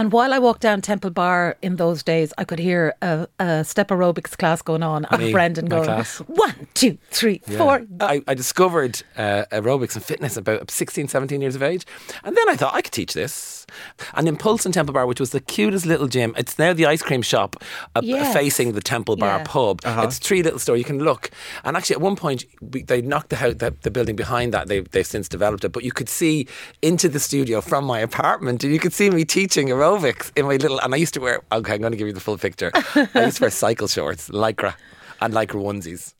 And while I walked down Temple Bar in those days, I could hear a, a step aerobics class going on and Me, Brendan going, class. one, two, three, four. I, I discovered uh, aerobics and fitness about 16, 17 years of age. And then I thought I could teach this. And Impulse in Temple Bar, which was the cutest little gym, it's now the ice cream shop uh, Yes. facing the Temple Bar Yeah. pub. It's three little store. You can look. And actually, at one point, we, they knocked the, house, the, the building behind that. They, they've since developed it. But you could see into the studio from my apartment. And you could see me teaching aerobics in my little. And I used to wear, okay, I'm going to give you the full picture. I used to wear cycle shorts, lycra, and lycra onesies.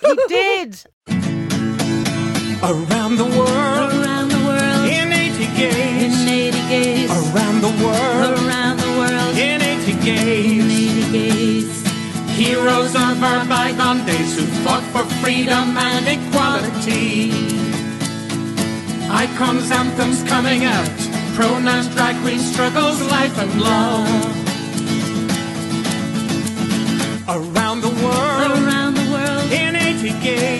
he did. Around the world Around the world in 80 games. in 80 gays. Around the world Around the world in 80 in 80 gays. Heroes of our bygone days who fought for freedom and equality. Icons, anthems coming out. Pronouns, drag queen struggles, life and love. Around the world. Around the world. In 80 in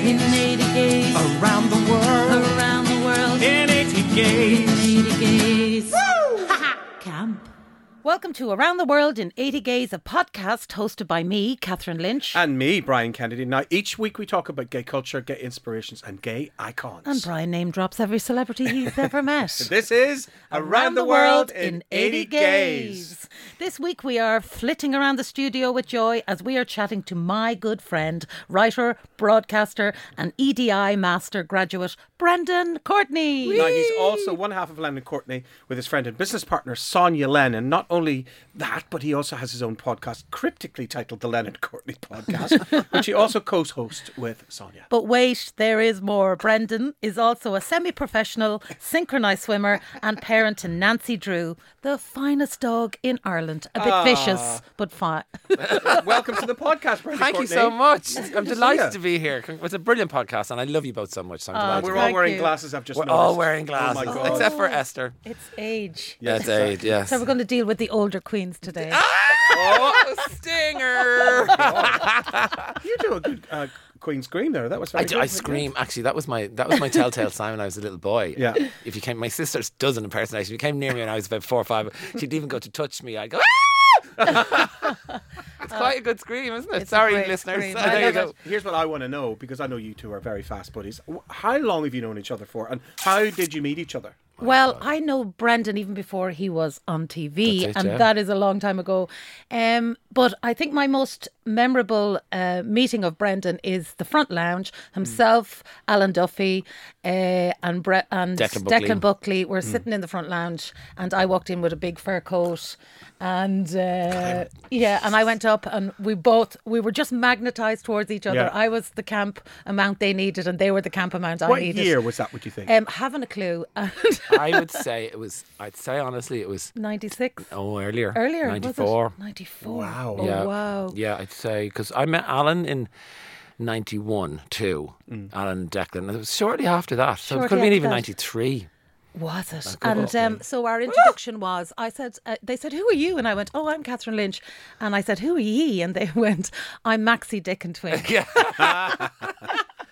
Welcome to Around the World in 80 Gays, a podcast hosted by me, Catherine Lynch. And me, Brian Kennedy. Now, each week we talk about gay culture, gay inspirations, and gay icons. And Brian name drops every celebrity he's ever met. This is Around, the World in 80 Gays. This week we are flitting around the studio with joy as we are chatting to my good friend, writer, broadcaster, and EDI master graduate, Brendan Courtney. Now, he's also one half of Lennon Courtney with his friend and business partner, Sonya Lennon. Not only that, but he also has his own podcast, cryptically titled The Lennon Courtney Podcast, which he also co hosts with Sonya. But wait, there is more. Brendan is also a semi professional synchronised swimmer and parent to Nancy Drew, the finest dog in Ireland. A bit Ah. vicious, but fine. Welcome to the podcast, Brendan Thank you so much. I'm delighted to be here. It's a brilliant podcast, and I love you both so much. So I'm delighted. We're all wearing you. glasses, I've just We're noticed. all wearing glasses, Oh, my God. except for Esther. it's age. That's age. yes. So we're going to deal with the older queens today. oh, stinger! You do a good uh, Queen scream there. That was very I, do- good. I scream. Actually, that was my that was my telltale sign when I was a little boy. Yeah. If you came, my sister's does an impersonation. If you came near me when I was about four or five, she'd even go to touch me. I'd go. "Ah!" it's quite a good scream, isn't it? It's Sorry, listeners. scream. There you go. it. Here's what I want to know because I know you two are very fast buddies. How long have you known each other for, and how did you meet each other? Well, I know Brendan even before he was on TV, it, and yeah. that is a long time ago. Um, but I think my most memorable uh, meeting of Brendan is the front lounge. Himself, Alan Duffy, uh, and Bre- and Declan Buckley. Buckley were sitting in the front lounge, and I walked in with a big fur coat, and uh, yeah, and I went up, and we both we were just magnetized towards each other. Yeah. I was the camp amount they needed, and they were the camp amount I What needed. year was that? Would you think? Um, haven't a clue. I would say it was. I'd say honestly, it was. 96. Oh, earlier. Earlier. Ninety four. 94. Wow. Oh, yeah. wow. Yeah, I'd say because I met Alan in. 91 too Alan and Declan it was shortly after that so it could have been even that. 93 Was it? go And um, so our introduction was I said, uh, they said, Who are you? And I went, Oh, I'm Catherine Lynch. And I said, Who are ye? And they went, I'm Maxi Dick and Twink. yeah that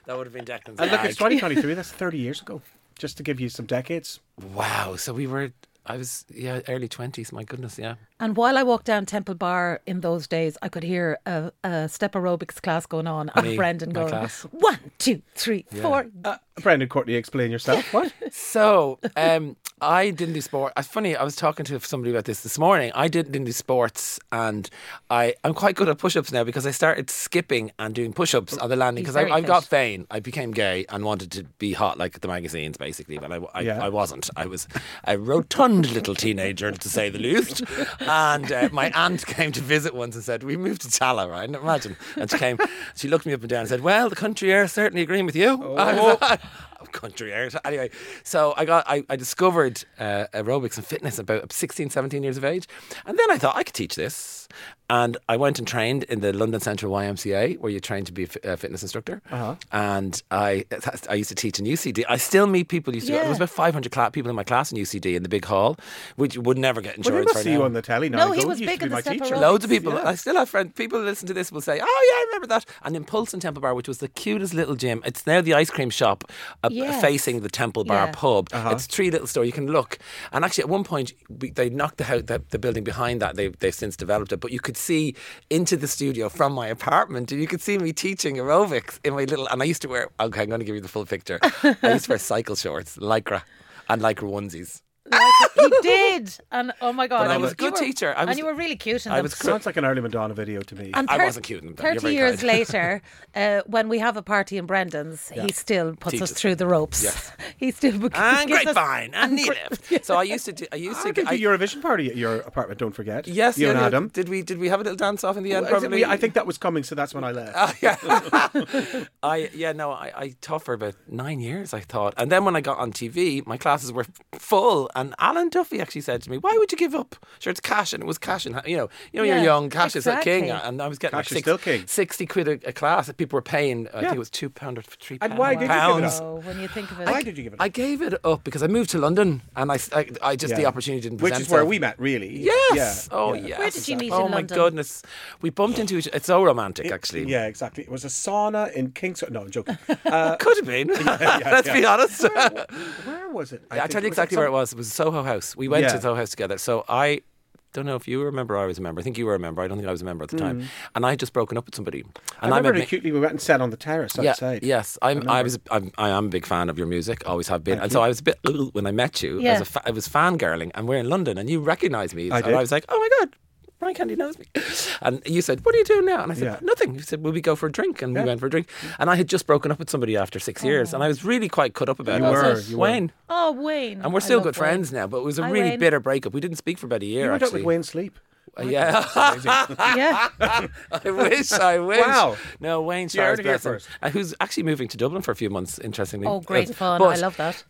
would have been Declan's and look, it's 2023. That's 30 years ago. Just to give you some decades. Wow. So we were, I was, yeah, early 20s. My goodness, yeah. And while I walked down Temple Bar in those days, I could hear a, a step aerobics class going on and Me, Brendan my going, class. One, two, three, four. Uh, Brendan Courtney, explain yourself. What? So um, I didn't do sport. It's funny, I was talking to somebody about this this morning. I didn't, didn't do sports and I, I'm quite good at push ups now because I started skipping and doing push ups on the landing because I, I got vain. I became gay and wanted to be hot like the magazines basically, but I, I, Yeah. I wasn't. I was a rotund little teenager to say the least. And uh, my aunt came to visit once and said, We moved to Tallaght, right? And imagine. And she came, she looked me up and down and said, Well, the country air certainly agreeing with you. I was like, country air. Anyway, so I got I, I discovered uh, aerobics and fitness about 16, 17 years of age. And then I thought I could teach this. And I went and trained in the London Central YMCA, where you train to be a fitness instructor. Uh-huh. And I I used to teach in UCD. I still meet people. Used to go, there was about 500 cla- people in my class in UCD in the big hall, which would never get Well, they insurance must for see you on the telly now. No, and he was big in the my step teacher. aerobics. Loads of people. Yeah. I still have friends. People who listen to this will say, "Oh yeah, I remember that." And Impulse in Temple Bar, which was the cutest little gym. It's now the ice cream shop uh, Yes. Yes. facing the Temple Bar Yeah. pub. Uh-huh. It's three little stores. You can look, and actually, at one point, we, they knocked the, house, the the building behind that. They they've since developed it, but you could see into the studio from my apartment, and you could see me teaching aerobics in my little. And I used to wear. Okay, I'm going to give you the full picture. I used to wear cycle shorts, lycra, and lycra onesies. Like, he did, and oh my god, But I was a good were- teacher. I was- and you were really cute in I them. was Sounds like an early Madonna video to me. And I wasn't cute in them. 30 years kind. later, uh, when we have a party in Brendan's, he still puts Teaches. us through the ropes. Yes. he still gives and us- grapevine and knee lift. So I used to do. I used I to. did I, the Eurovision party at your apartment. Don't forget. yes, you yeah, and yeah. Adam. Did we? Did we have a little dance off in the end? I think, Probably. we- I think that was coming, so that's when I left. Oh, yeah. I yeah no I, I taught for about nine years I thought and then when I got on TV my classes were full and Alan Duffy actually said to me why would you give up sure it's cash and it was cash and you know you know Yeah, you're young cash is a king and I was getting Cash like is still king. 60 quid a, a class that people were paying I Yeah. think it was two pound or three And why did you give it up? Oh, when you think of it. Why did you give it? I gave it up because I moved to London and I, I, I just the opportunity didn't Which is where itself. we met, really. Yes. Yeah. Oh, yeah. yes. Where did you meet Oh in my London? goodness. We bumped into each. It's so romantic, actually. Yeah, exactly. It was a sauna in Kings. No, I'm joking. Uh, Could have been. yeah, Let's yeah. be honest. where was it? I will think- tell you exactly some- where it was. It was Soho House. We went Yeah. to Soho House together. So I don't know if you remember or I was a member. I think you were a member. I don't think I was a member at the time. And I had just broken up with somebody. Mm. I And remember I'm acutely. We went and sat on the terrace yeah, outside. yes, I'm. I, was. I'm, I am a big fan of your music. Always have been. and so I was a bit when I met you. Yeah. As a fa- I was fangirling, and we're in London, and you recognised me. I and did. I was like, oh my god. Brian Kennedy knows me. And you said, What are you doing now? And I said, Yeah. Nothing. You said, Will we go for a drink? And Yeah. we went for a drink. And I had just broken up with somebody after six oh. years. And I was really quite cut up about You it. I was were, like, you were. Wayne. Oh, Wayne. And we're still good Wayne. friends now, but it was a Hi, really Wayne. bitter breakup. We didn't speak for about a year, You went out actually. with Wayne Sleep. Yeah. Yeah. I wish, I wish. Wow. No, Wayne You heard here first. uh, who's actually moving to Dublin for a few months, interestingly. Oh, great Uh, fun. but I love that.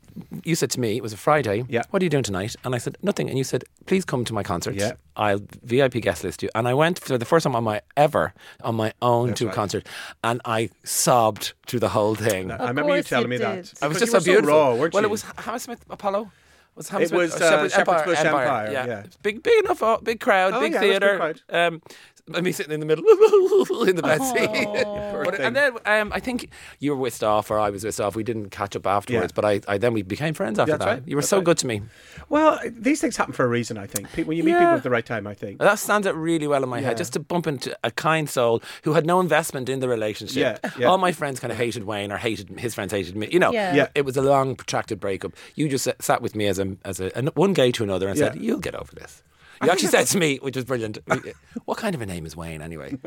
You said to me, it was a Friday, Yeah. what are you doing tonight? And I said, nothing. And you said, please come to my concert. Yeah. I'll VIP guest list you. And I went for the first time on my ever on my own to a right. concert and I sobbed through the whole thing. I remember you telling you me did. that. I was just you so beautiful. raw, weren't well, you? it was Hammersmith Apollo. Was It Hammersmith was, or uh, Shepherd's Shepherd's Empire, Bush Empire, yeah. Big, big enough, uh, big crowd, Oh, big yeah, it big theatre. crowd. Um, and me sitting in the middle in the bed seat. But- and then um, I think you were whisked off, or I was whisked off. We didn't catch up afterwards, Yeah. but I, I then we became friends after That's that. right, You were that's so right. good to me. Well, these things happen for a reason, I think. When you meet Yeah. people at the right time, I think. That stands out really well in my Yeah. head. Just to bump into a kind soul who had no investment in the relationship. Yeah, yeah. All my friends kind of hated Wayne, or hated his friends hated me. You know, Yeah. Yeah. it was a long, protracted breakup. You just sat- sat with me as a as a an- one gay to another and said, "You'll get over this." You actually said to me, which was brilliant. What kind of a name is Wayne anyway?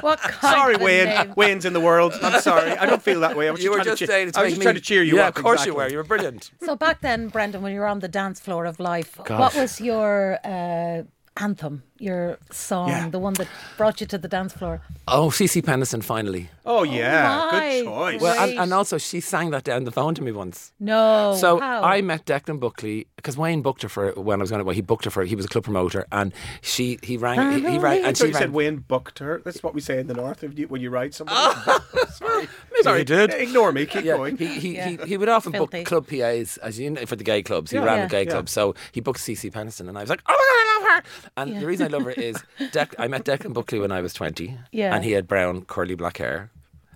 What kind Sorry, of Wayne. name? Wayne's in the world. I'm sorry. I don't feel that way. I was you were just to saying it I was just me- trying to cheer you yeah, up. of course exactly. you were. You were brilliant. So back then, Brendan, when you were on the dance floor of life, Gosh. what was your uh, anthem, your song, Yeah. the one that brought you to the dance floor? Oh, CC Peniston finally. Oh yeah, oh, my. good choice. Well, and, and also she sang that down the phone to me once. No. So how? I met Declan Buckley because Wayne booked her for when I was going to. Well, he booked her for. He was a club promoter, and she he rang. He, he rang, I and thought she you said. Wayne booked her. That's what we say in the north if you, when you ride somebody. Sorry. Sorry, dude. Ignore me. Keep Yeah, going. he, he, Yeah. he, he would often Filthy. book club PAs as you know, for the gay clubs. He Yeah. ran Yeah. the gay Yeah. clubs, so he booked CC Peniston, and I was like, "Oh my god, I love her!" And the reason I love her is Dec- I met Declan Buckley when I was twenty, Yeah. and he had brown curly black hair.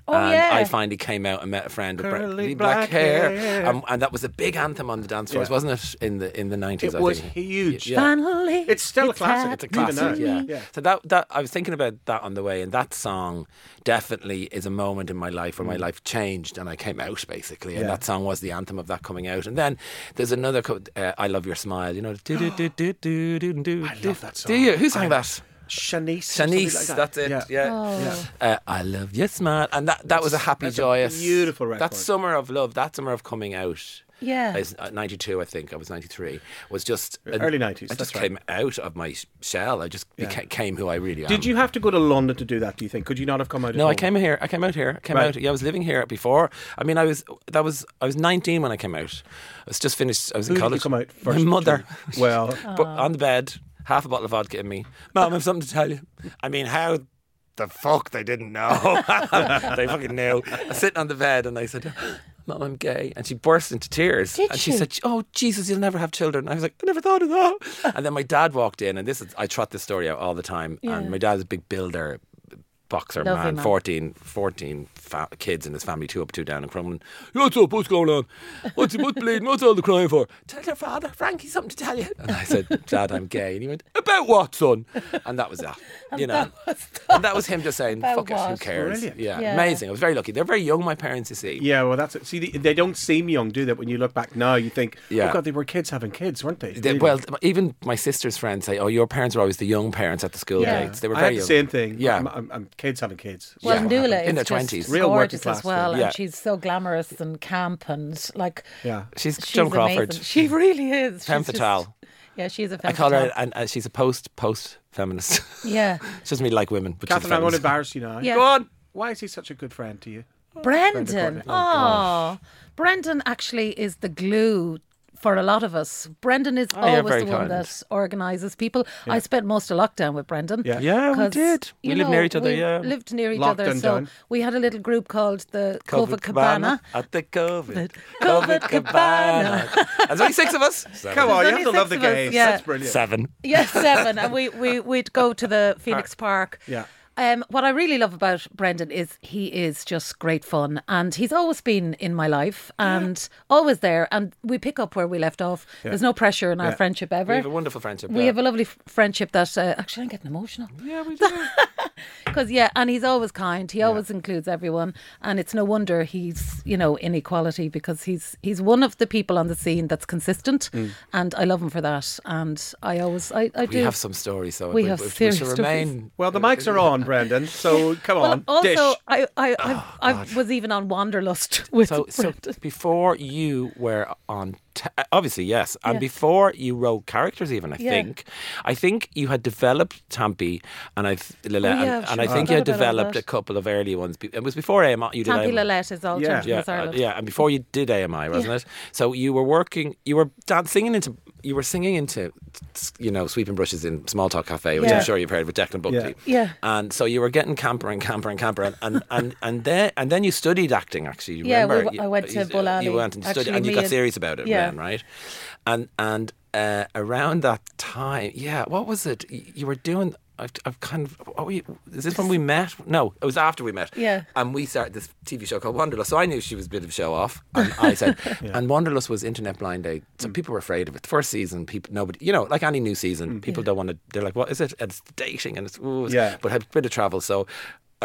Oh, and yeah. I finally came out and met a friend with Curly curly black black, hair, hair. Um, and that was a big anthem on the dance floors, Yeah. wasn't it? In the in the nineties, It I was think. huge. Yeah. Finally. It's still a classic. It's a classic, now. yeah. Yeah. So that that I was thinking about that on the way, and that song definitely is a moment in my life where my life changed and I came out basically, and Mm. That song was the anthem of that coming out. And then there's another, co- uh, "I Love Your Smile," you know. Do, do, do, do, do, do, do, I love that song. Do you? Who sang I- that? Shanice. Shanice. like that. That's it. Yeah. Yeah. Oh. Uh, I love your smile, and that that was a happy, That's a joyous, beautiful record. That summer of love, that summer of coming out. Yeah. I was, uh, 92, I think. I was 93. Was just Early 90s, I that's just right. came out of my sh- shell. I just Yeah. beca- came who I really am. Did you have to go to London to do that? Do you think? Could you not have come out? at No, I home? came here. I came out here. I came Right. out. Yeah, I was living here before. I mean, I was that was I was 19 when I came out. I was just finished. I was Who in did you college. come out My mother. Well, but on the bed, half a bottle of vodka in me. Mom, I have something to tell you. I mean, how the fuck they didn't know? they fucking knew. I was sitting on the bed and I said. Mom, I'm gay. And she burst into tears. Did and she she? said, Oh, Jesus, you'll never have children. I was like, I never thought of that. and then my dad walked in, and this is, I trot this story out all the time. Yeah. And my dad's a big builder, boxer Lovely man, man. 14, 14 fa- kids in his family, two up, two down in Crumlin. What's up? What's going on? What's, he? what's bleeding? What's all the crying for? Tell your father, Frankie, something to tell you. And I said, Dad, I'm gay. And he went, About what, son? And that was that. You know, and that was him just saying, About "Fuck it, who cares?" Brilliant. Yeah, Yeah. amazing. I was very lucky. They're very young, my parents. You see, Yeah, well, that's it. See, they, they don't seem young, do they? When you look back now, you think, oh, Yeah. oh, God, they were kids having kids, weren't they? They- Really. well, even my sister's friends say, "Oh, your parents were always the young parents at the school Yeah. dates." They were I very had the young. same thing. Yeah. I'm, I'm, I'm kids having kids. Well, Yeah. Nuala In is their just 20s. Real working gorgeous class as well, thing. Yeah. and she's so glamorous and camp and like. Yeah. She's, She's Joan Crawford. amazing. She really is. Femme She's just- fatale. Yeah, she's a femme I call her, and uh, she's a post post feminist. Yeah, She doesn't really like women, but Catherine, I'm going to embarrass you now. Yeah. Go on. Why is he such a good friend to you? Brendan. Courtney. Oh, Brendan actually is the glue for a lot of us. Brendan is Oh, always very the one kind. that organises people. I spent most of lockdown with Brendan. Yeah. Yeah, we 'cause, did. We you lived near each other, we yeah. lived near each Locked other. So down. we had a little group called the COVID COVID Cabana. at the COVID. COVID Cabana. There's only six of us. Come on, you have to love the six of us, gays. yeah. That's brilliant. Seven. Yes, seven, and we we we'd go to the uh, Phoenix Park. Yeah. Um, what I really love about Brendan is he is just great fun, and he's always been in my life and always there. And we pick up where we left off. There's no pressure in our Yeah. friendship ever. We have a wonderful friendship. We yeah. have a lovely f- friendship that uh, actually I'm getting emotional Yeah, we do. because yeah, and he's always kind. He always includes everyone, and it's no wonder he's you know inequality because he's he's one of the people on the scene that's consistent, and I love him for that. And I always I, I we do. have some stories, so We we, have we, serious should stories. remain. Well, the mics are on, Brendan. So come well, on, also, dish. I I I, I was even on Wanderlust with Oh, So, so before you were on, t- obviously yes, and Yeah. before you wrote characters, even I Yeah. think, I think you had developed Tampy, and I, th- Oh, yeah, and, sure. and I I think you had forgot about all developed a couple of early ones. It was before AMI. You did Tampy AMI. Lillette is all Yeah. Yeah, uh, yeah, and before you did AMI, wasn't it? So you were working, you were dancing singing into, you were singing into, you know, sweeping brushes in Small Talk Cafe, which Yeah. I'm sure you've heard with Declan Buckley. Yeah. yeah. And so you were getting camper and camper and camper, and and, and, and then and then you studied acting. Actually, you Yeah, we remember? w- I went to you, Bull Alley. You went and studied, Actually, and you got and- serious about it, yeah. then, right? And and uh, around that time, yeah, what was it? You were doing. I've, I've kind of. Were is this when we met? No, it was after we met. Yeah. And we started this TV show called Wanderlust. So I knew she was a bit of a show off. And I said, and Wanderlust was internet blind date. So Mm. people were afraid of it. The first season, people, nobody, you know, like any new season, people don't want to, they're like, what is it? And it's dating and it's, ooh, it's- Yeah. but had a bit of travel. So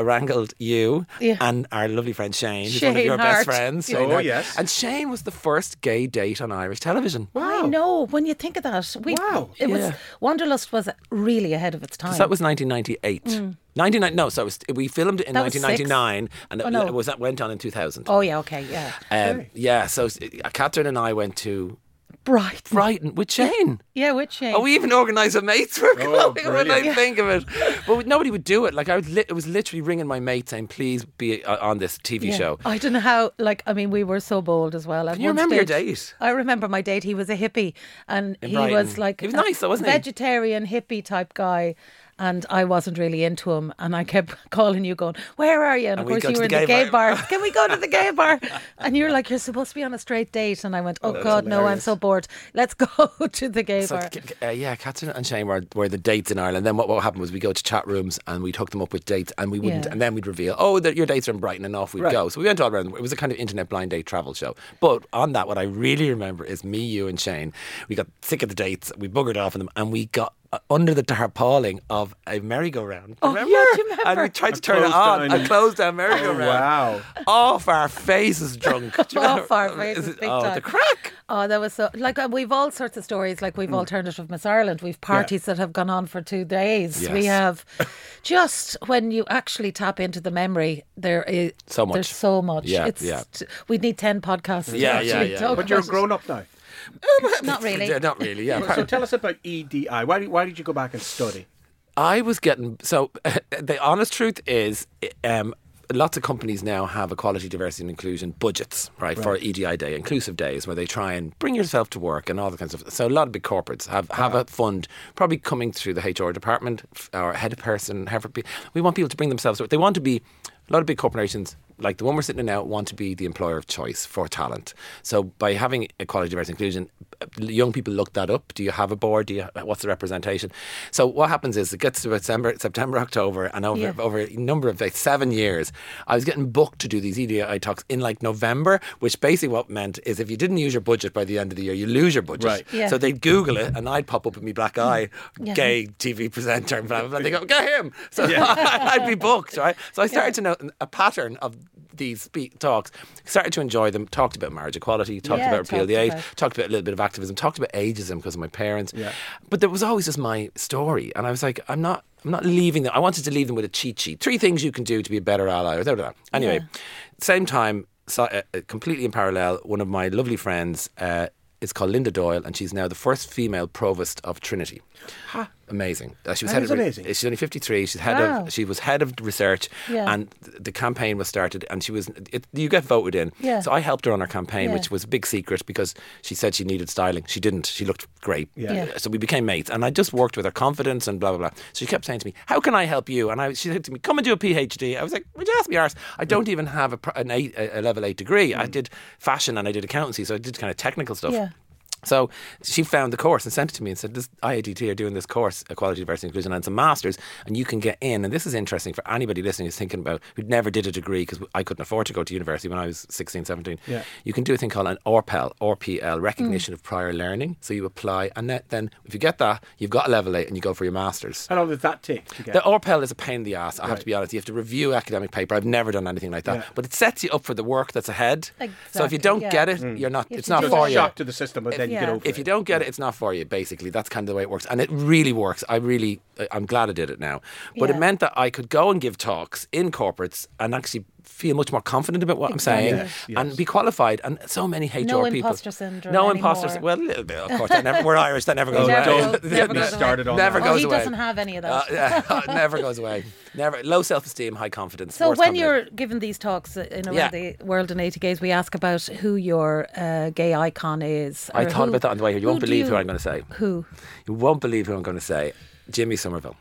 wrangled you Yeah. and our lovely friend Shane, who's one of your Hart. best friends. Yeah. Shane Oh, Hart. yes. And Shane was the first gay date on Irish television. I know when you think of that. We, Wow. It was Yeah. Wanderlust was really ahead of its time. So that was 1998. 99, no, so it was, we filmed it in Mm. That was 1999 and it, Oh, no. it was that went on in 2000. Oh yeah, okay, yeah. Um, yeah, so uh, Catherine and I went to Bright. Brighton with Shane. Yeah, with Shane. Oh, we even organised a mates for Oh, when I brilliant. think of it. But nobody would do it. Like I was, li- it was literally ringing my mate saying, "Please be uh, on this TV Yeah. show." I don't know how. Like, I mean, we were so bold as well. At Can you one remember your date? I remember my date. He was a hippie, and In he was like He was a nice though, wasn't he? Vegetarian hippie type guy. And I wasn't really into him, and I kept calling you, going, "Where are you?" And, And of course, you were in the the gay gay bar. bar. Can we go to the gay bar? And you're like, "You're supposed to be on a straight date," and I went, "Oh, God, no, I'm so bored. Let's go to the gay So, bar." c- c- uh, yeah, Catherine and Shane were, were the dates in Ireland. Then what, what happened was we go to chat rooms and we'd hook them up with dates, and we wouldn't, Yeah. and then we'd reveal, oh, that your dates are in Brighton, and off we'd Right. go. So we went all around. It was a kind of internet blind date travel show. But on that, what I really remember is me, you, and Shane. We got sick of the dates. We buggered off on them, and we got. Uh, under the tarpaulin of a merry-go-round. Oh, remember? yeah, remember? And we tried to A turn it on. closed-down- A closed-down Oh, merry-go-round. wow. Off our faces drunk. Off our faces big oh, time. the crack. Oh, that was so like uh, we've all sorts of stories. Like we've alternative Miss Ireland. We've parties that have gone on for two days. We have just when you actually tap into the memory, there is So much. There's so much. Yeah, it's yeah. t- we'd need ten podcasts. to Yeah, yeah, actually yeah, talk yeah. But you're about it. grown up now. Not really. Yeah, not really. Yeah. So tell us about EDI. Why, did- why did you go back and study? I was getting so. the honest truth is, um, lots of companies now have equality, diversity, and inclusion budgets, right, for EDI Day, inclusive days, where they try and bring yourself to work and all the kinds of. So a lot of big corporates have have a fund, probably coming through the HR department or head person. However, we want people to bring themselves. to work. They want to be. A lot of big corporations like the one we're sitting in now, want to be the employer of choice for talent. So by having equality, diversity, inclusion, uh, young people look that up. Do you have a board? Do you what's the representation? So what happens is it gets to September, September, October, and over Yeah. over a number of like seven years, I was getting booked to do these EDI talks in like November, which basically what meant is if you didn't use your budget by the end of the year, you lose your budget. Right. Yeah. So they'd Google it, and I'd pop up with me black eye, Yeah. gay TV presenter, and blah blah blah. They go, get him. So I'd be booked, right? So I started to know a pattern of these speak talks. Started to enjoy them. Talked about marriage equality. Talked Yeah, about repeal talked the age. about- Talked about a little bit of activism. Talked about ageism because of my parents. Yeah. But there was always just my story, and I was like, I'm not. I'm not leaving them. I wanted to leave them with a cheat sheet. Three things you can do to be a better ally. Blah, blah. Anyway, same time, so, uh, uh, completely in parallel, one of my lovely friends uh, is called Linda Doyle, and she's now the first female provost of Trinity. Amazing. Uh, she was That head of amazing. She's only 53. She's head Wow. of. She was head of research, Yeah. and the campaign was started. And she was. It, you get voted in. Yeah. So I helped her on her campaign, Yeah. which was a big secret because she said she needed styling. She didn't. She looked great. Yeah. Yeah. So we became mates, and I just worked with her confidence and blah blah blah. So she kept saying to me, "How can I help you?" And I, she said to me, "Come and do a PhD." I was like, "Would you ask me, arse? I don't even have a, an eight, a a level eight degree. I did fashion and I did accountancy, so I did kind of technical stuff." Yeah. So she found the course and sent it to me and said, "This IADT are doing this course, Equality, Diversity, Inclusion, and it's a master's, and you can get in." And this is interesting for anybody listening who's thinking about who never did a degree because I couldn't afford to go to university when I was 16, 17. Yeah. You can do a thing called an ORPEL, RPL, Mm. recognition of prior learning. So you apply, and that, then if you get that, you've got a level eight, and you go for your master's. How long did that take to get? The ORPEL is a pain in the ass. I have to be honest. You have to review academic paper. I've never done anything like that, Yeah. but it sets you up for the work that's ahead. Exactly, So if you don't yeah. get it, you're not. You It's not to so do for you. a shock to the system, but then you get over If it. you don't get it, it's not for you. Basically, that's kind of the way it works, and it really works. I really, I- I'm glad I did it now. But it meant that I could go and give talks in corporates and actually feel much more confident about what I'm saying Yes, yes. and be qualified. And so many HR No people, imposter syndrome no imposter. anymore. Well, a little bit, of course. Never, we're Irish. That never goes Never away. goes- never goes away. started on Never that. Oh, he away. doesn't have any of that. Uh, yeah, never goes away. Never low self esteem, high confidence. So when combination. you're giving these talks in around Yeah. the world in 80 gays, we ask about who your uh, gay icon is. I or thought who- about that on the way here. You won't do believe who I'm going to say. Who? You won't believe who I'm going to say. Jimmy Somerville.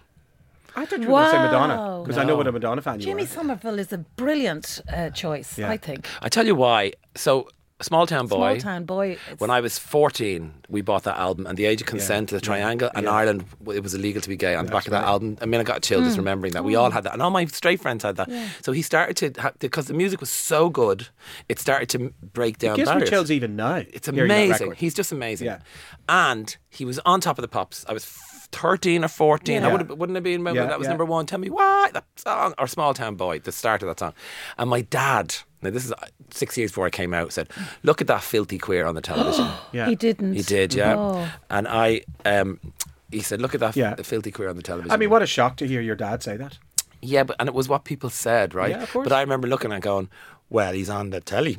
I thought you were going to say Madonna Wow. because I know what a Madonna fan you Jimmy are. Somerville is a brilliant uh, choice, Yeah. I think. I tell you why. So, Small Town Boy. Small town boy. When I was 14, we bought that album, and the age of consent, to the triangle, and Ireland, it was illegal to be gay on the back of that right. album. I mean, I got chilled Hmm. just remembering that. We all had that, and all my straight friends had that. So he started to, ha- because the music was so good, it started to break down Gives me barriers. chills even now. It's amazing. He's just amazing. Yeah. And he was on top of the pops. I was f- 13 or 14. I would have, wouldn't have been when Yeah, that was yeah. number one. Tell me why that song or Small Town Boy, the start of that song. And my dad, now this is uh, six years before I came out, said, "Look at that filthy queer on the television." Yeah. He didn't. he did, yeah. Oh. And I, um, he said, "Look at that Yeah. f- filthy queer on the television." I mean, what a shock to hear your dad say that. Yeah, but and it was what people said, right? Yeah, of course. But I remember looking and going, "Well, he's on the telly."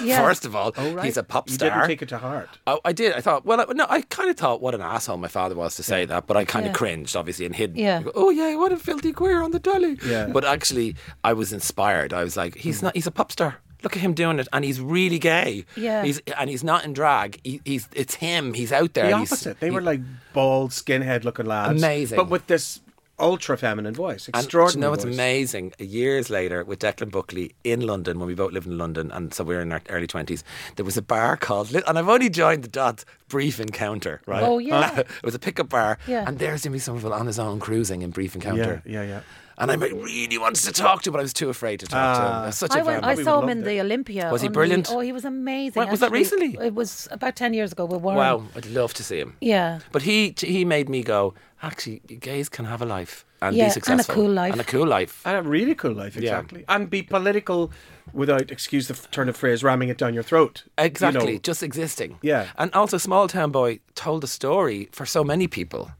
Yeah. First of all, Oh, right. he's a pop star. You didn't take it to heart. Oh, I did. I thought, well, I, no, I kind of thought what an asshole my father was to say that, but I kind of Yeah. cringed, obviously, and hid. Yeah. Oh yeah, what a filthy queer on the telly. Yeah. But actually, I was inspired. I was like, he's mm. not. He's a pop star. Look at him doing it, and he's really gay. Yeah. He's and he's not in drag. He, he's it's him. He's out there. The and he's- opposite. They he- were like bald, skinhead looking lads. Amazing. But with this ultra feminine voice. And do Extraordinary. you know what's voice. amazing? Years later, with Declan Buckley in London, when we both lived in London, and so we were in our early twenties, there was a bar called, Lit- and I've only joined the dots brief encounter, right? Oh, yeah. it was a pickup bar, Yeah. and there's Jimmy Somerville on his own cruising in brief encounter. Yeah, yeah, yeah. And I really wanted to talk to him, but I was too afraid to talk to him. Ah. It was such I a went. I we saw him in it. the Olympia. Was he only- brilliant? Oh, he was amazing. When- was that recently? It was about ten years ago with Warren. Wow, I'd love to see him. Yeah. But he he made me go, actually, gays can have a life and Yeah, be and a successful. cool life. And a cool life. And a really cool life, Yeah. exactly. And be political without, excuse the f- turn of phrase, ramming it down your throat. You Exactly, know, just existing. Yeah. And also, Small Town Boy told a story for so many people.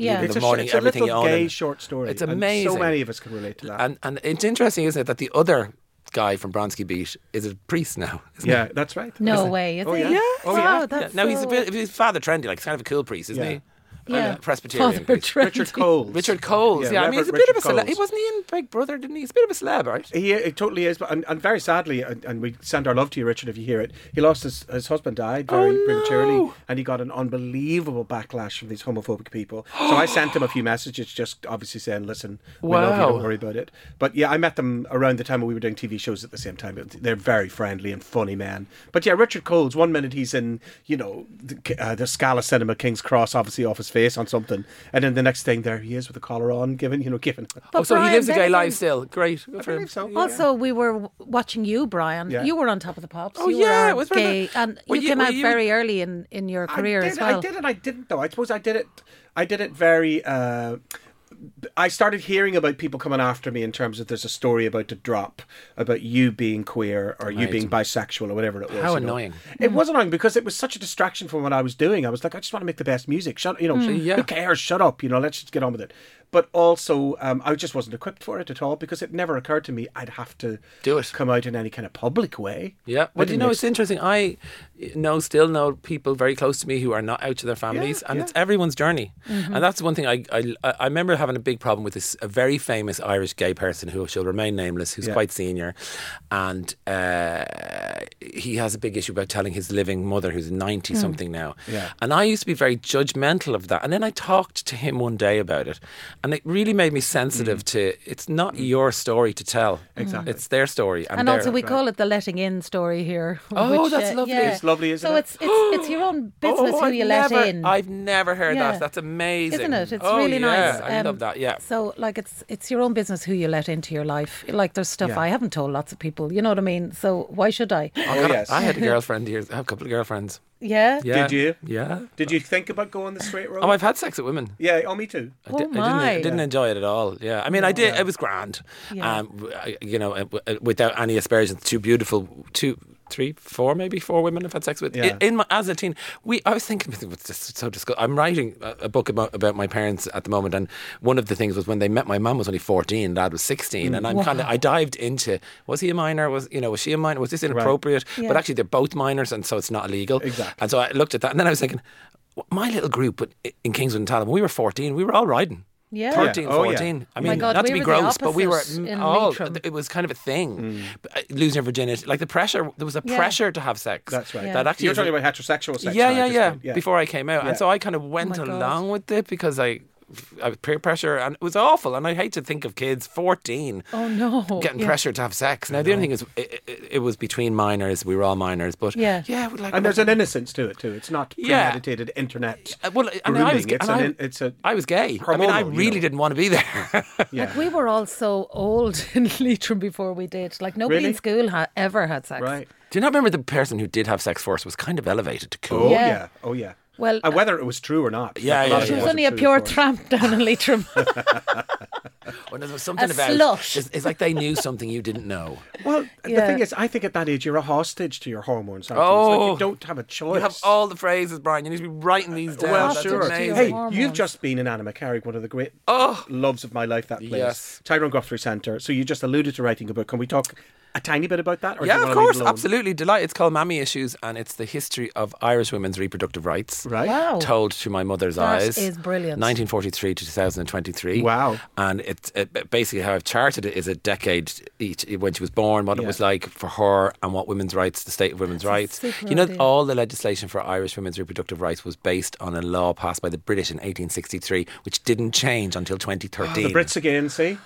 Yeah. Leaving it's the a, sh- morning, it's a everything little you own. gay and- short story. It's and amazing. so many of us can relate to that. And, and it's interesting, isn't it, that the other guy from Bronski Beat is a priest now. isn't he? yeah, that's right. No Isn't way. Is Oh, he? yeah. Oh, oh Wow, yeah. that's no, he's a bit. He's Father Trendy, like he's kind of a cool priest, isn't Yeah. he? Yeah. Presbyterian. Father preacher. Trent. Richard Coles. Richard Coles. Yeah, Yeah, I mean, he's a Reverend bit of a Richard celeb. He wasn't he in Big Brother, didn't he? He's a bit of a celeb, right? He it totally is, but and, and very sadly, and, and we send our love to you, Richard, if you hear it. He lost his his husband died very Oh, no. prematurely, and he got an unbelievable backlash from these homophobic people. so I sent him a few messages, just obviously saying, "Listen, we love you, don't worry about it." But yeah, I met them around the time when we were doing TV shows at the same time. They're very friendly and funny men. But yeah, Richard Coles. One minute he's in, you know, the, uh, the Scala Cinema, King's Cross, obviously off his face on something, and then the next thing there he is with the collar on, giving you know, giving. oh, so Brian, he lives a then gay life still. Great. Good for him. so. Yeah. Also, we were watching you, Brian. Yeah. You were on top of the pops. Oh, you yeah, were it was very gay, nice. and Were you you- came out you- very early in, in your career I did, as well. I did and I didn't though. I suppose I did it. I did it very. Uh, I started hearing about people coming after me in terms of there's a story about to drop about you being queer or you Right. being bisexual or whatever it was. How you know. annoying. It mm. was annoying because it was such a distraction from what I was doing. I was like, I just want to make the best music. Shut, you know, mm. Yeah. who cares? Shut up. You know, let's just get on with it. But also, um, I just wasn't equipped for it at all because it never occurred to me I'd have to Do it. come out in any kind of public way. Yeah. I Well, you know, ex- it's interesting. I know, still know people very close to me who are not out to their families, and yeah. it's everyone's journey. And that's one thing I, I I remember having a big problem with this a very famous Irish gay person who shall remain nameless, who's Yeah. quite senior, and uh, he has a big issue about telling his living mother, who's ninety something now. Yeah. And I used to be very judgmental of that, and then I talked to him one day about it, and it really made me sensitive to it's not your story to tell. Mm. Exactly. It's their story, and, and their- also, we call it the letting in story here. Oh, which, that's uh, lovely. yeah. It's lovely, isn't so it? it's it's it's your own business Oh, who I've you never, let in. I've never heard Yeah. that. That's amazing, Isn't it? It's oh, really yeah, nice. I Um, love that. Yeah. So, like, it's it's your own business who you let into your life. Like, there's stuff Yeah. I haven't told lots of people. You know what I mean? So, why should I? Oh, Oh, yes. I had a girlfriend years. I have a couple of girlfriends. Yeah. Yeah. Did you? Yeah. Did you think about going the straight road? Oh, I've had sex with women. yeah, oh, me too. I, Oh, di- I didn't, didn't enjoy it at all. Yeah, I mean, I did. It was grand. Yeah. Um, you know, uh, w- uh, without any aspersions, two beautiful, two, three, four, maybe four women I've had sex with. Yeah. In, my, as a teen, we. I was thinking, it's just so disgusting. I'm writing a, a book about, about my parents at the moment, and one of the things was when they met. My mum was only 14, dad was 16, and I'm mm. kind of. I dived into. Was he a minor? Was you know? Was she a minor? Was this inappropriate? Yeah. But actually, they're both minors, and so it's not illegal. Exactly. And so I looked at that, and then I was thinking. My little group in Kingswood and when we were 14, we were all riding. Yeah. 13, Oh, yeah. 14. I my mean, God, not to be gross, but we were opposite mm, in all. Leitrim. It was kind of a thing. But, uh, Losing your virginity, like the pressure. There was a Yeah. pressure to have sex. That's right. Yeah. That actually You're is talking a- about heterosexual sex. yeah, now yeah, yeah, Before I came out, Yeah. and so I kind of went Oh my God. along with it because I. I was peer pressure and it was awful and I hate to think of kids 14 Oh no. getting Yeah. pressured to have sex now the only thing is it, it, it was between minors we were all minors but Yeah. yeah we like And there's an innocence to it too. It's not Yeah. premeditated internet. Uh, well and I was. It's and I- it's a I was gay I mean I hormonal, you really know. didn't want to be there yeah. Like we were all so old in Leitrim before we did. Like nobody Really? in school ha- ever had sex. right. Do you not remember the person who did have sex first was kind of elevated to cool? Oh Yeah. yeah. Oh yeah. Well, And whether it was true or not. Yeah, Like, a yeah, she it was only a pure tramp down in Leitrim. When there was something A about slut. It's, it's like they knew something you didn't know. Well, the thing is, I think at that age you're a hostage to your hormones. aren't you? Oh. Like you oh. don't have a choice. You have all the phrases, Brian. You need to be writing these down. well, That's sure. amazing. Hey, Hormones. you've just been in Annaghmakerrig, one of the great Oh. loves of my life. That place, Yes. Tyrone Guthrie Centre. So you just alluded to writing a book. Can we talk a tiny bit about that? Or Yeah, of wanna leave it course, absolutely. Delight. It's called Mammy Issues, and it's the history of Irish women's reproductive rights. Right. Wow. Told through my mother's That eyes. is brilliant. 1943 to 2023. Wow. And it's it, basically how I've charted it is a decade each when she was born, what it was like for her, and what women's rights, the state of women's That's rights. super You know, idea. all the legislation for Irish women's reproductive rights was based on a law passed by the British in 1863, which didn't change until 2013. The Brits again, see?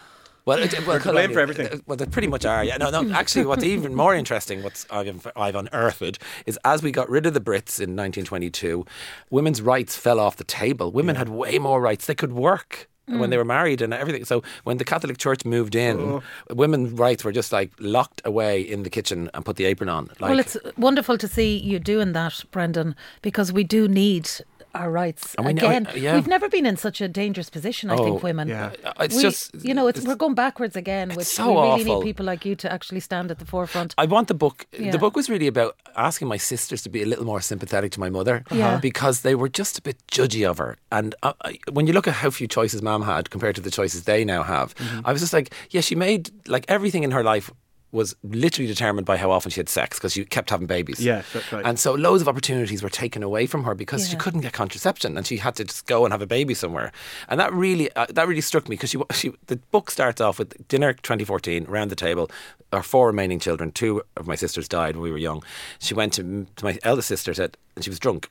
Well, it, well, to blame for everything. Well, they pretty much are. Yeah, no, no. Actually, what's even more interesting, what's I've, I've unearthed, is as we got rid of the Brits in 1922, women's rights fell off the table. Women had way more rights. They could work. When mm. they were married and everything. So when the Catholic Church moved in, Oh. women's rights were just like locked away in the kitchen and put the apron on. Like, well, it's wonderful to see you doing that, Brendan, because we do need our rights And we know- again. yeah. We've never been in such a dangerous position. I Oh, think women. yeah. It's We- just- you know, it's, it's- we're going backwards again. Which so we really awful. need people like you to actually stand at the forefront. I want the book. Yeah. The book was really about asking my sisters to be a little more sympathetic to my mother, Yeah. because they were just a bit judgy of her. And uh, I, when you look at how few choices mom had compared to the choices they now have, Mm-hmm. I was just like, yeah, she made like everything in her life was literally determined by how often she had sex because she kept having babies. Yes, that's right. And so loads of opportunities were taken away from her because she couldn't get contraception and she had to just go and have a baby somewhere. And that really uh, that really struck me because she, she the book starts off with dinner 2014 around the table. Our four remaining children, two of my sisters died when we were young. She went to, to my eldest sister said, and she was drunk,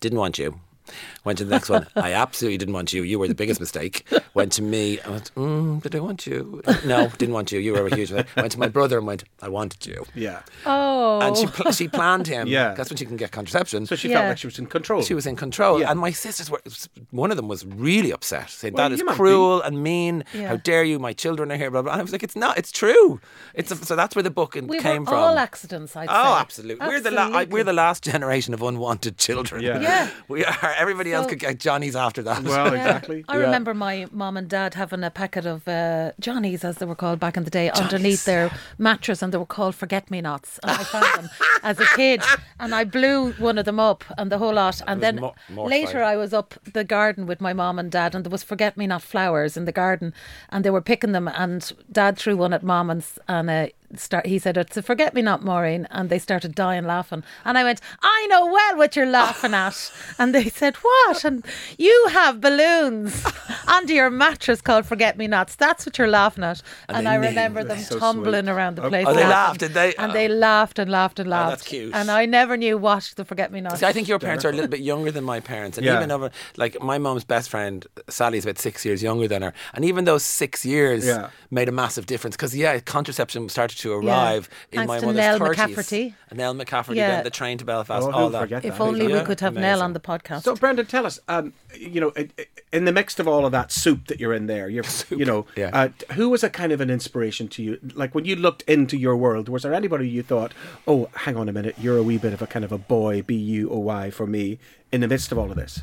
didn't want you. Went to the next one. I absolutely didn't want you. You were the biggest mistake. Went to me. I went, mm, did I want you? No, didn't want you. You were a huge mistake. Went to my brother and went, I wanted you. Yeah. Oh. And she pl- she planned him. Yeah. That's when she can get contraception. So she Yeah. felt like she was in control. She was in control, Yeah. and my sisters were. One of them was really upset, saying Well, that is you might cruel and mean. Yeah. How dare you? My children are here. Blah blah. And I was like, it's not. It's true. It's a, so that's where the book we came from. all accidents, I'd say. Oh, absolutely. We're the la- I, we're the last generation of unwanted children. Yeah. Yeah. we are. Everybody else So- could get Johnny's after that. Well, Yeah. exactly. I Yeah. remember my mom and dad having a packet of uh, Johnnies, as they were called back in the day, underneath their mattress, and they were called forget me nots. And I found them as a kid, and I blew one of them up, and the whole lot. And then mo- later, I was up the garden with my mom and dad, and there was forget me not flowers in the garden, and they were picking them, and dad threw one at mom, and, and uh, start. He said, "It's a forget me not, Maureen," and they started dying laughing, and I went, "I know well what you're laughing at," and they said, "What?" And you have balloons under your mattress called forget me nots. That's what you're laughing at, and, they I remember them so tumbling sweet. around the Oh, place. oh, they laughed, did they? And Oh. they laughed and laughed and oh, laughed. that's cute. And I never knew what the forget me nots. See, I think your parents are a little bit younger than my parents, and Yeah. even over like my mom's best friend Sally's about six years younger than her, and even those six years Yeah. made a massive difference because yeah, contraception started to Yeah. arrive in Thanks my to mother's Nell 30s. McCafferty. And Nell McCafferty, Yeah. then the train to Belfast, Oh, all who'd that. if that? only we could have Nell on the podcast. So, Brendan, tell us, um, you know, i- i- in the midst of all of that soup that you're in there, you're, you know, yeah. uh, who was a kind of an inspiration to you? Like when you looked into your world, was there anybody you thought, oh, hang on a minute, you're a wee bit of a kind of a boy, B U O Y for me, in the midst of all of this?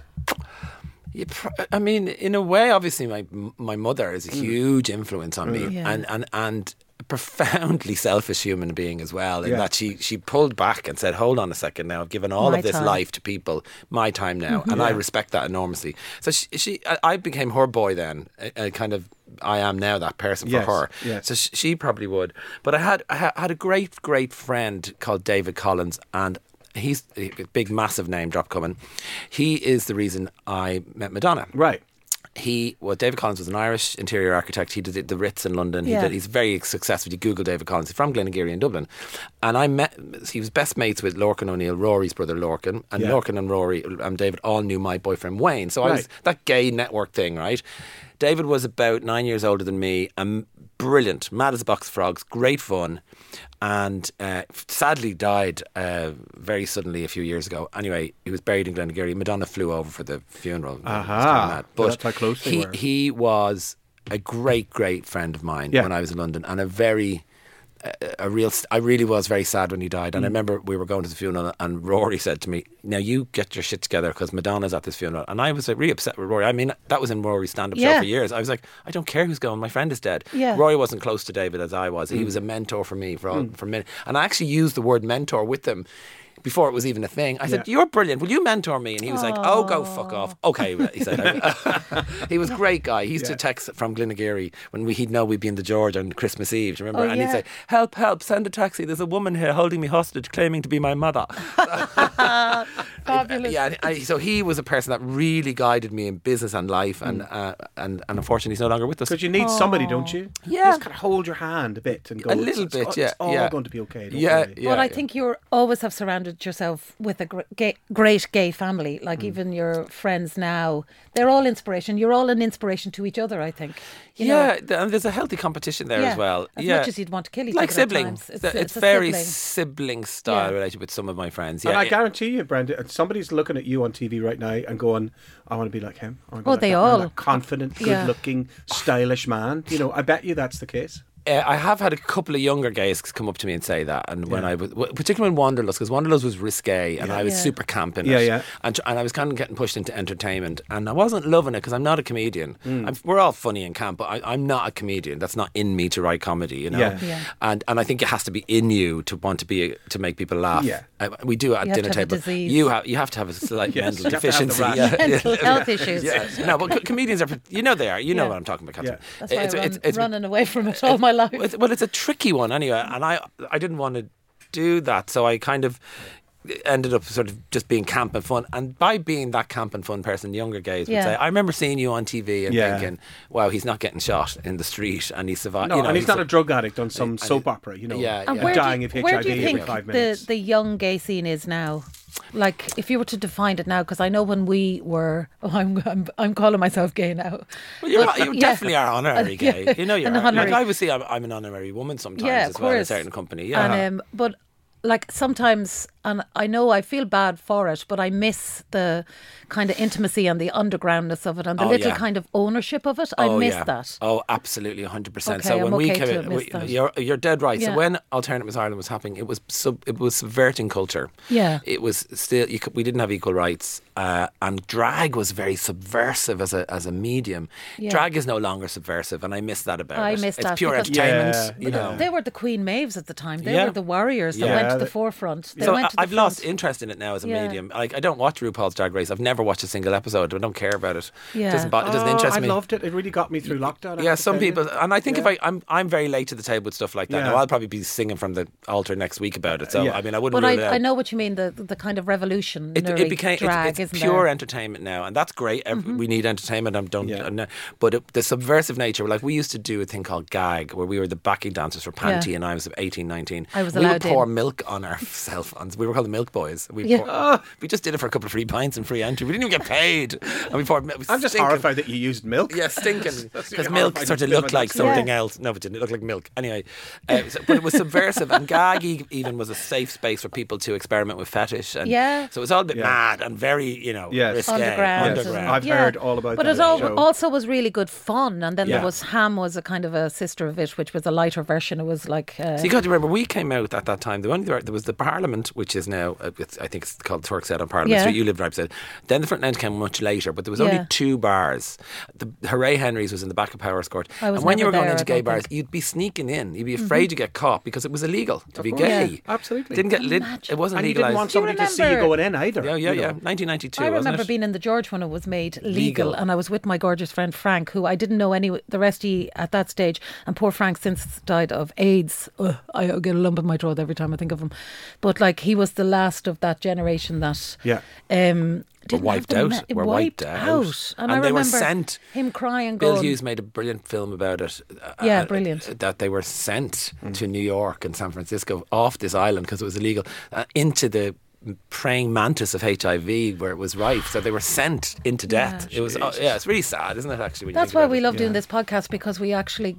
I mean, in a way, obviously, my my mother is a Mm. huge influence on me, Yeah. and and and a profoundly selfish human being as well. In Yeah. that she she pulled back and said, "Hold on a second, now I've given all My of this time. life to people, my time now, mm-hmm. and I respect that enormously." So she, she I, I became her boy then, a, a kind of. I am now that person for her. yes. So sh- she probably would. But I had I had a great great friend called David Collins, and he's a big massive name drop coming. He is the reason I met Madonna Right. He well David Collins was an Irish interior architect. He did the- the Ritz in London. He did, he's very successful. You Google David Collins. He's from Glenageary in Dublin, and I met. He was best mates with Lorcan O'Neill, Rory's brother Lorcan, and Yeah. Lorcan and Rory and David all knew my boyfriend Wayne. So I was that gay network thing, right? David was about nine years older than me, and brilliant, mad as a box of frogs, great fun, and uh, sadly died uh, very suddenly a few years ago. Anyway, he was buried in Glenageary. Madonna flew over for the funeral. Aha. kinda mad. So that's how close he, were. he was a great, great friend of mine Yeah. when I was in London, and a very a, real. I really was very sad when he died, Mm. and I remember we were going to the funeral, and Rory said to me, "Now you get your shit together because Madonna's at this funeral." And I was like, really upset with Rory. I mean, that was in Rory's stand-up show for years. I was like, I don't care who's going. My friend is dead. Yeah. Rory wasn't close to David as I was. Mm. He was a mentor for me for all, for minute, and I actually used the word mentor with him. Before it was even a thing, I said, Yeah. "You're brilliant. Will you mentor me?" And he was like, "Oh, go fuck off." Okay, he said. he was a great guy. He used Yeah. to text from Glenageary when we, he'd know we'd be in the George on Christmas Eve. Do you remember? Oh, and he'd say, "Help, help! Send a taxi. There's a woman here holding me hostage, claiming to be my mother." Fabulous. yeah, I, so he was a person that really guided me in business and life, and Mm. uh, and and unfortunately, he's no longer with us. Because you need somebody, don't you? You Yeah. just kind of hold your hand a bit and go, A little it's, bit, it's, yeah, It's all yeah. going to be okay. Don't Yeah, yeah. but I think you always have surrounded yourself with a gay, great gay family. Like Mm. even your friends now, they're all inspiration. You're all an inspiration to each other. I think. You yeah, know? and there's a healthy competition there Yeah, as well. as yeah. much as you'd want to kill each like other at siblings. times. It's It's, it's very sibling. sibling style Yeah. related with some of my friends. And Yeah, I it- guarantee you, Brenda, somebody's looking at you on TV right now and going, I want to be like him. I wanna be Oh, like they that man, all- that confident, good looking, stylish man. You know, I bet you that's the case. Uh, I have had a couple of younger guys come up to me and say that, and when Yeah. I was, w- particularly in Wanderlust, because Wanderlust was risque, and I was Yeah. super camp in Yeah, it, yeah. and tr- and I was kind of getting pushed into entertainment, and I wasn't loving it because I'm not a comedian. Mm. I'm, we're all funny and camp, but I, I'm not a comedian. That's not in me to write comedy, you know. Yeah. Yeah. And and I think it has to be in you to want to be to make people laugh. Yeah. Uh, we do it at You have to dinner have a table. You have you have to have a slight Yes, mental you have have the deficiency. yeah. Mental health issues. Yeah. No, but co- comedians are, you know, they are. You know what I'm talking about. Yeah. Catherine. That's why It's- I run, it's- it's- running away from it all my life. Well, it's- well, it's a tricky one anyway, and I I didn't want to do that, so I kind of ended up sort of just being camp and fun. And by being that camp and fun person, younger guys would Yeah. say, I remember seeing you on TV and Yeah. thinking, wow, he's not getting shot in the street and he survived. No, you know, and he's not a- a drug addict on some soap opera, you know. Yeah, yeah. where Dying do, of you- where HIV do you every think five the, minutes. the young gay scene is now? Like, if you were to define it now, because I know when we were, oh, I'm, I'm I'm calling myself gay now. Well, you're, But, you yeah. definitely are honorary Yeah, gay. You know, you're an like honorary- I would say I'm, I'm an honorary woman sometimes Yeah, as of well in a certain company. Yeah, And um, but like sometimes, and I know I feel bad for it, but I miss the kind of intimacy and the undergroundness of it and the Oh, little yeah. kind of ownership of it. I oh, miss yeah. that. Oh, absolutely, hundred percent. Okay, So when I'm we okay came, in- we- you're you're dead right. Yeah. So when Alternative Miss Ireland was happening, it was sub, it was subverting culture. Yeah. it was still you could, we didn't have equal rights, uh, and drag was very subversive as a as a medium. Yeah. Drag is no longer subversive, and I miss that about I it. miss it's that pure because- entertainment. Yeah, you know. They were the Queen Maves at the time. They Yeah. were the warriors that Yeah. went to the forefront. They so went I, to the I've lost interest in it now as a Yeah. medium. Like I don't watch RuPaul's Drag Race. I've never watched a single episode. I don't care about it. Yeah. It doesn't, bo- it doesn't Oh, interest I me. I loved it. It really got me through lockdown. I Yeah, some tell you. people, and I think if I, I'm, I'm very late to the table with stuff like that. Yeah. Now I'll probably be singing from the altar next week about it. So Yeah. I mean, I wouldn't. But rule it I, out. I know what you mean. The the kind of revolution. It, it became drag, it's, it's pure there? Mm-hmm. entertainment now, and that's great. Ev We need entertainment. I'm don't, Yeah. but it, the subversive nature, like we used to do a thing called gag, where we were the backing dancers for Panti, and I was 18, 19. I was we would allowed pour in. milk on ourselves. On, we were called the Milk Boys. We Yeah. pour, we just did it for a couple of free pints and free entry. We didn't even get paid, and we poured. milk. I'm just stinking- horrified that you used milk. Yeah, stinking. Because milk sort of looked like something Yeah. else. No, it didn't. It looked like milk. Anyway, uh, so- but it was subversive. And gag e- even was a safe space for people to experiment with fetish. And Yeah. So it was all a bit Yeah. mad and very, you know, Yes. risque. underground. Yes, and- I've heard all about it. but that it al- show. also was really good fun. And then Yeah. there was Ham was a kind of a sister of it, which was a lighter version. It was like uh, So you got to remember, we came out at that time. The only there was the Parliament, which is now, uh, I think it's called Turk's Head on Parliament Yeah. Street. You lived right beside. Then the front end came much later, but there was Yeah. only two bars. The Hooray Henry's was in the back of Powerscourt. I was and when you never were going into gay bars, think. you'd be sneaking in. You'd be afraid to get caught because it was illegal to be course. gay. Yeah. Absolutely. Didn't get lit. It wasn't and you didn't want somebody to see you going in either. yeah, yeah, you yeah. know. 1992. I wasn't remember it? being in the George when it was made legal, Legal. and I was with my gorgeous friend Frank, who I didn't know any the rest of you at that stage. And poor Frank since died of AIDS. Ugh, I get a lump in my throat every time I think of him. But like he was the last of that generation that Yeah. um, didn't wiped out. me- were wiped wiped out. And, I they were remember sent. him crying, Bill going, Hughes made a brilliant film about it. uh, Yeah, uh, brilliant. That they were sent to New York and San Francisco off this island because it was illegal uh, into the praying mantis of HIV where it was rife. So they were sent into death. It was uh, yeah, it's really sad, isn't it? Actually, when That's think why we it? love doing this podcast because we actually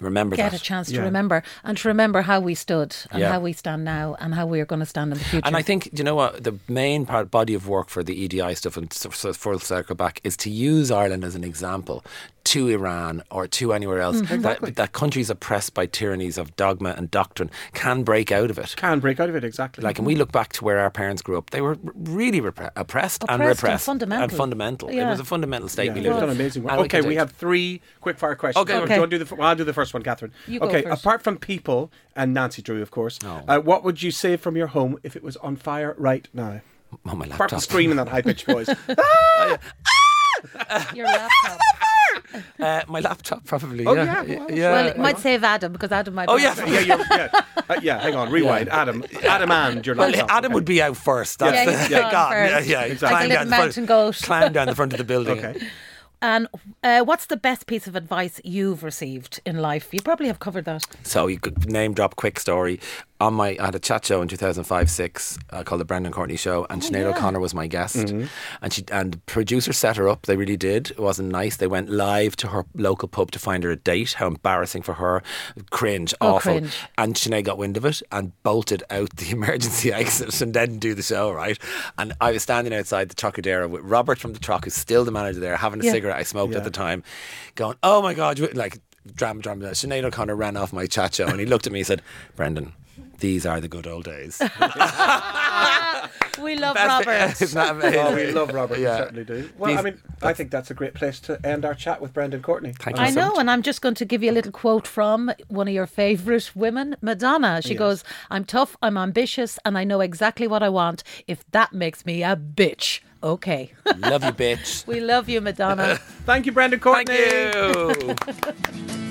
Remember get that. a chance to Yeah. remember and to remember how we stood and Yeah. how we stand now and how we are going to stand in the future. And I think, you know what, the main part, body of work for the EDI stuff, and so, so full circle back, is to use Ireland as an example to Iran or to anywhere else. Mm-hmm. That, that countries oppressed by tyrannies of dogma and doctrine can break out of it. Can break out of it, exactly. Like, and we look back to where our parents grew up, they were really repre- oppressed, and Oppressed and repressed. fundamental. And fundamental. It was a fundamental state yeah, we lived done in. amazing work. Okay, we continue. have three quick fire questions. Okay. Do you want to do the, well, I'll do the first one, Catherine. You go okay, first. apart from people and Nancy Drew, of course, Oh. uh, what would you save from your home if it was on fire right now? Oh, my Apart from laptop. screaming that high pitched voice. your laptop. Uh, my laptop, probably. Oh, yeah. yeah, well, yeah. well, it might save Adam because Adam might. Oh, yeah. yeah, yeah. Uh, yeah, hang on, rewind. Adam, Adam and your Well, laptop. Adam okay. would be out first. That's Yeah, the, he'd God, first. Yeah, yeah. Exactly. Like a little the front- mountain goat. Climb down the front of the building. Okay. And uh, what's the best piece of advice you've received in life? You probably have covered that. So you could name drop quick story. On my, I had a chat show in 2005 6 uh, called the Brendan Courtney Show, and Sinead yeah. O'Connor was my guest. And she and the producer set her up. They really did. It wasn't nice. They went live to her local pub to find her a date. How embarrassing for her. Cringe, Oh, awful. cringe. And Sinead got wind of it and bolted out the emergency exit and didn't do the show, right? And I was standing outside the Trocadero with Robert from the Troc, who's still the manager there, having a Yeah. cigarette I smoked Yeah. at the time, going, oh my God, like, drama, drama. Sinead O'Connor ran off my chat show and he looked at me and said, Brendan, these are the good old days. We love Best- Robert. Isn't that amazing? Oh, we love Robert. Yeah. We certainly do. Well, I mean, I think that's a great place to end our chat with Brendan Courtney. Thank you I know, much. and I'm just going to give you a little quote from one of your favourite women, Madonna. She goes, I'm tough, I'm ambitious, and I know exactly what I want. If that makes me a bitch, okay. Love you, bitch. we love you, Madonna. Thank you, Brendan Courtney. Thank you.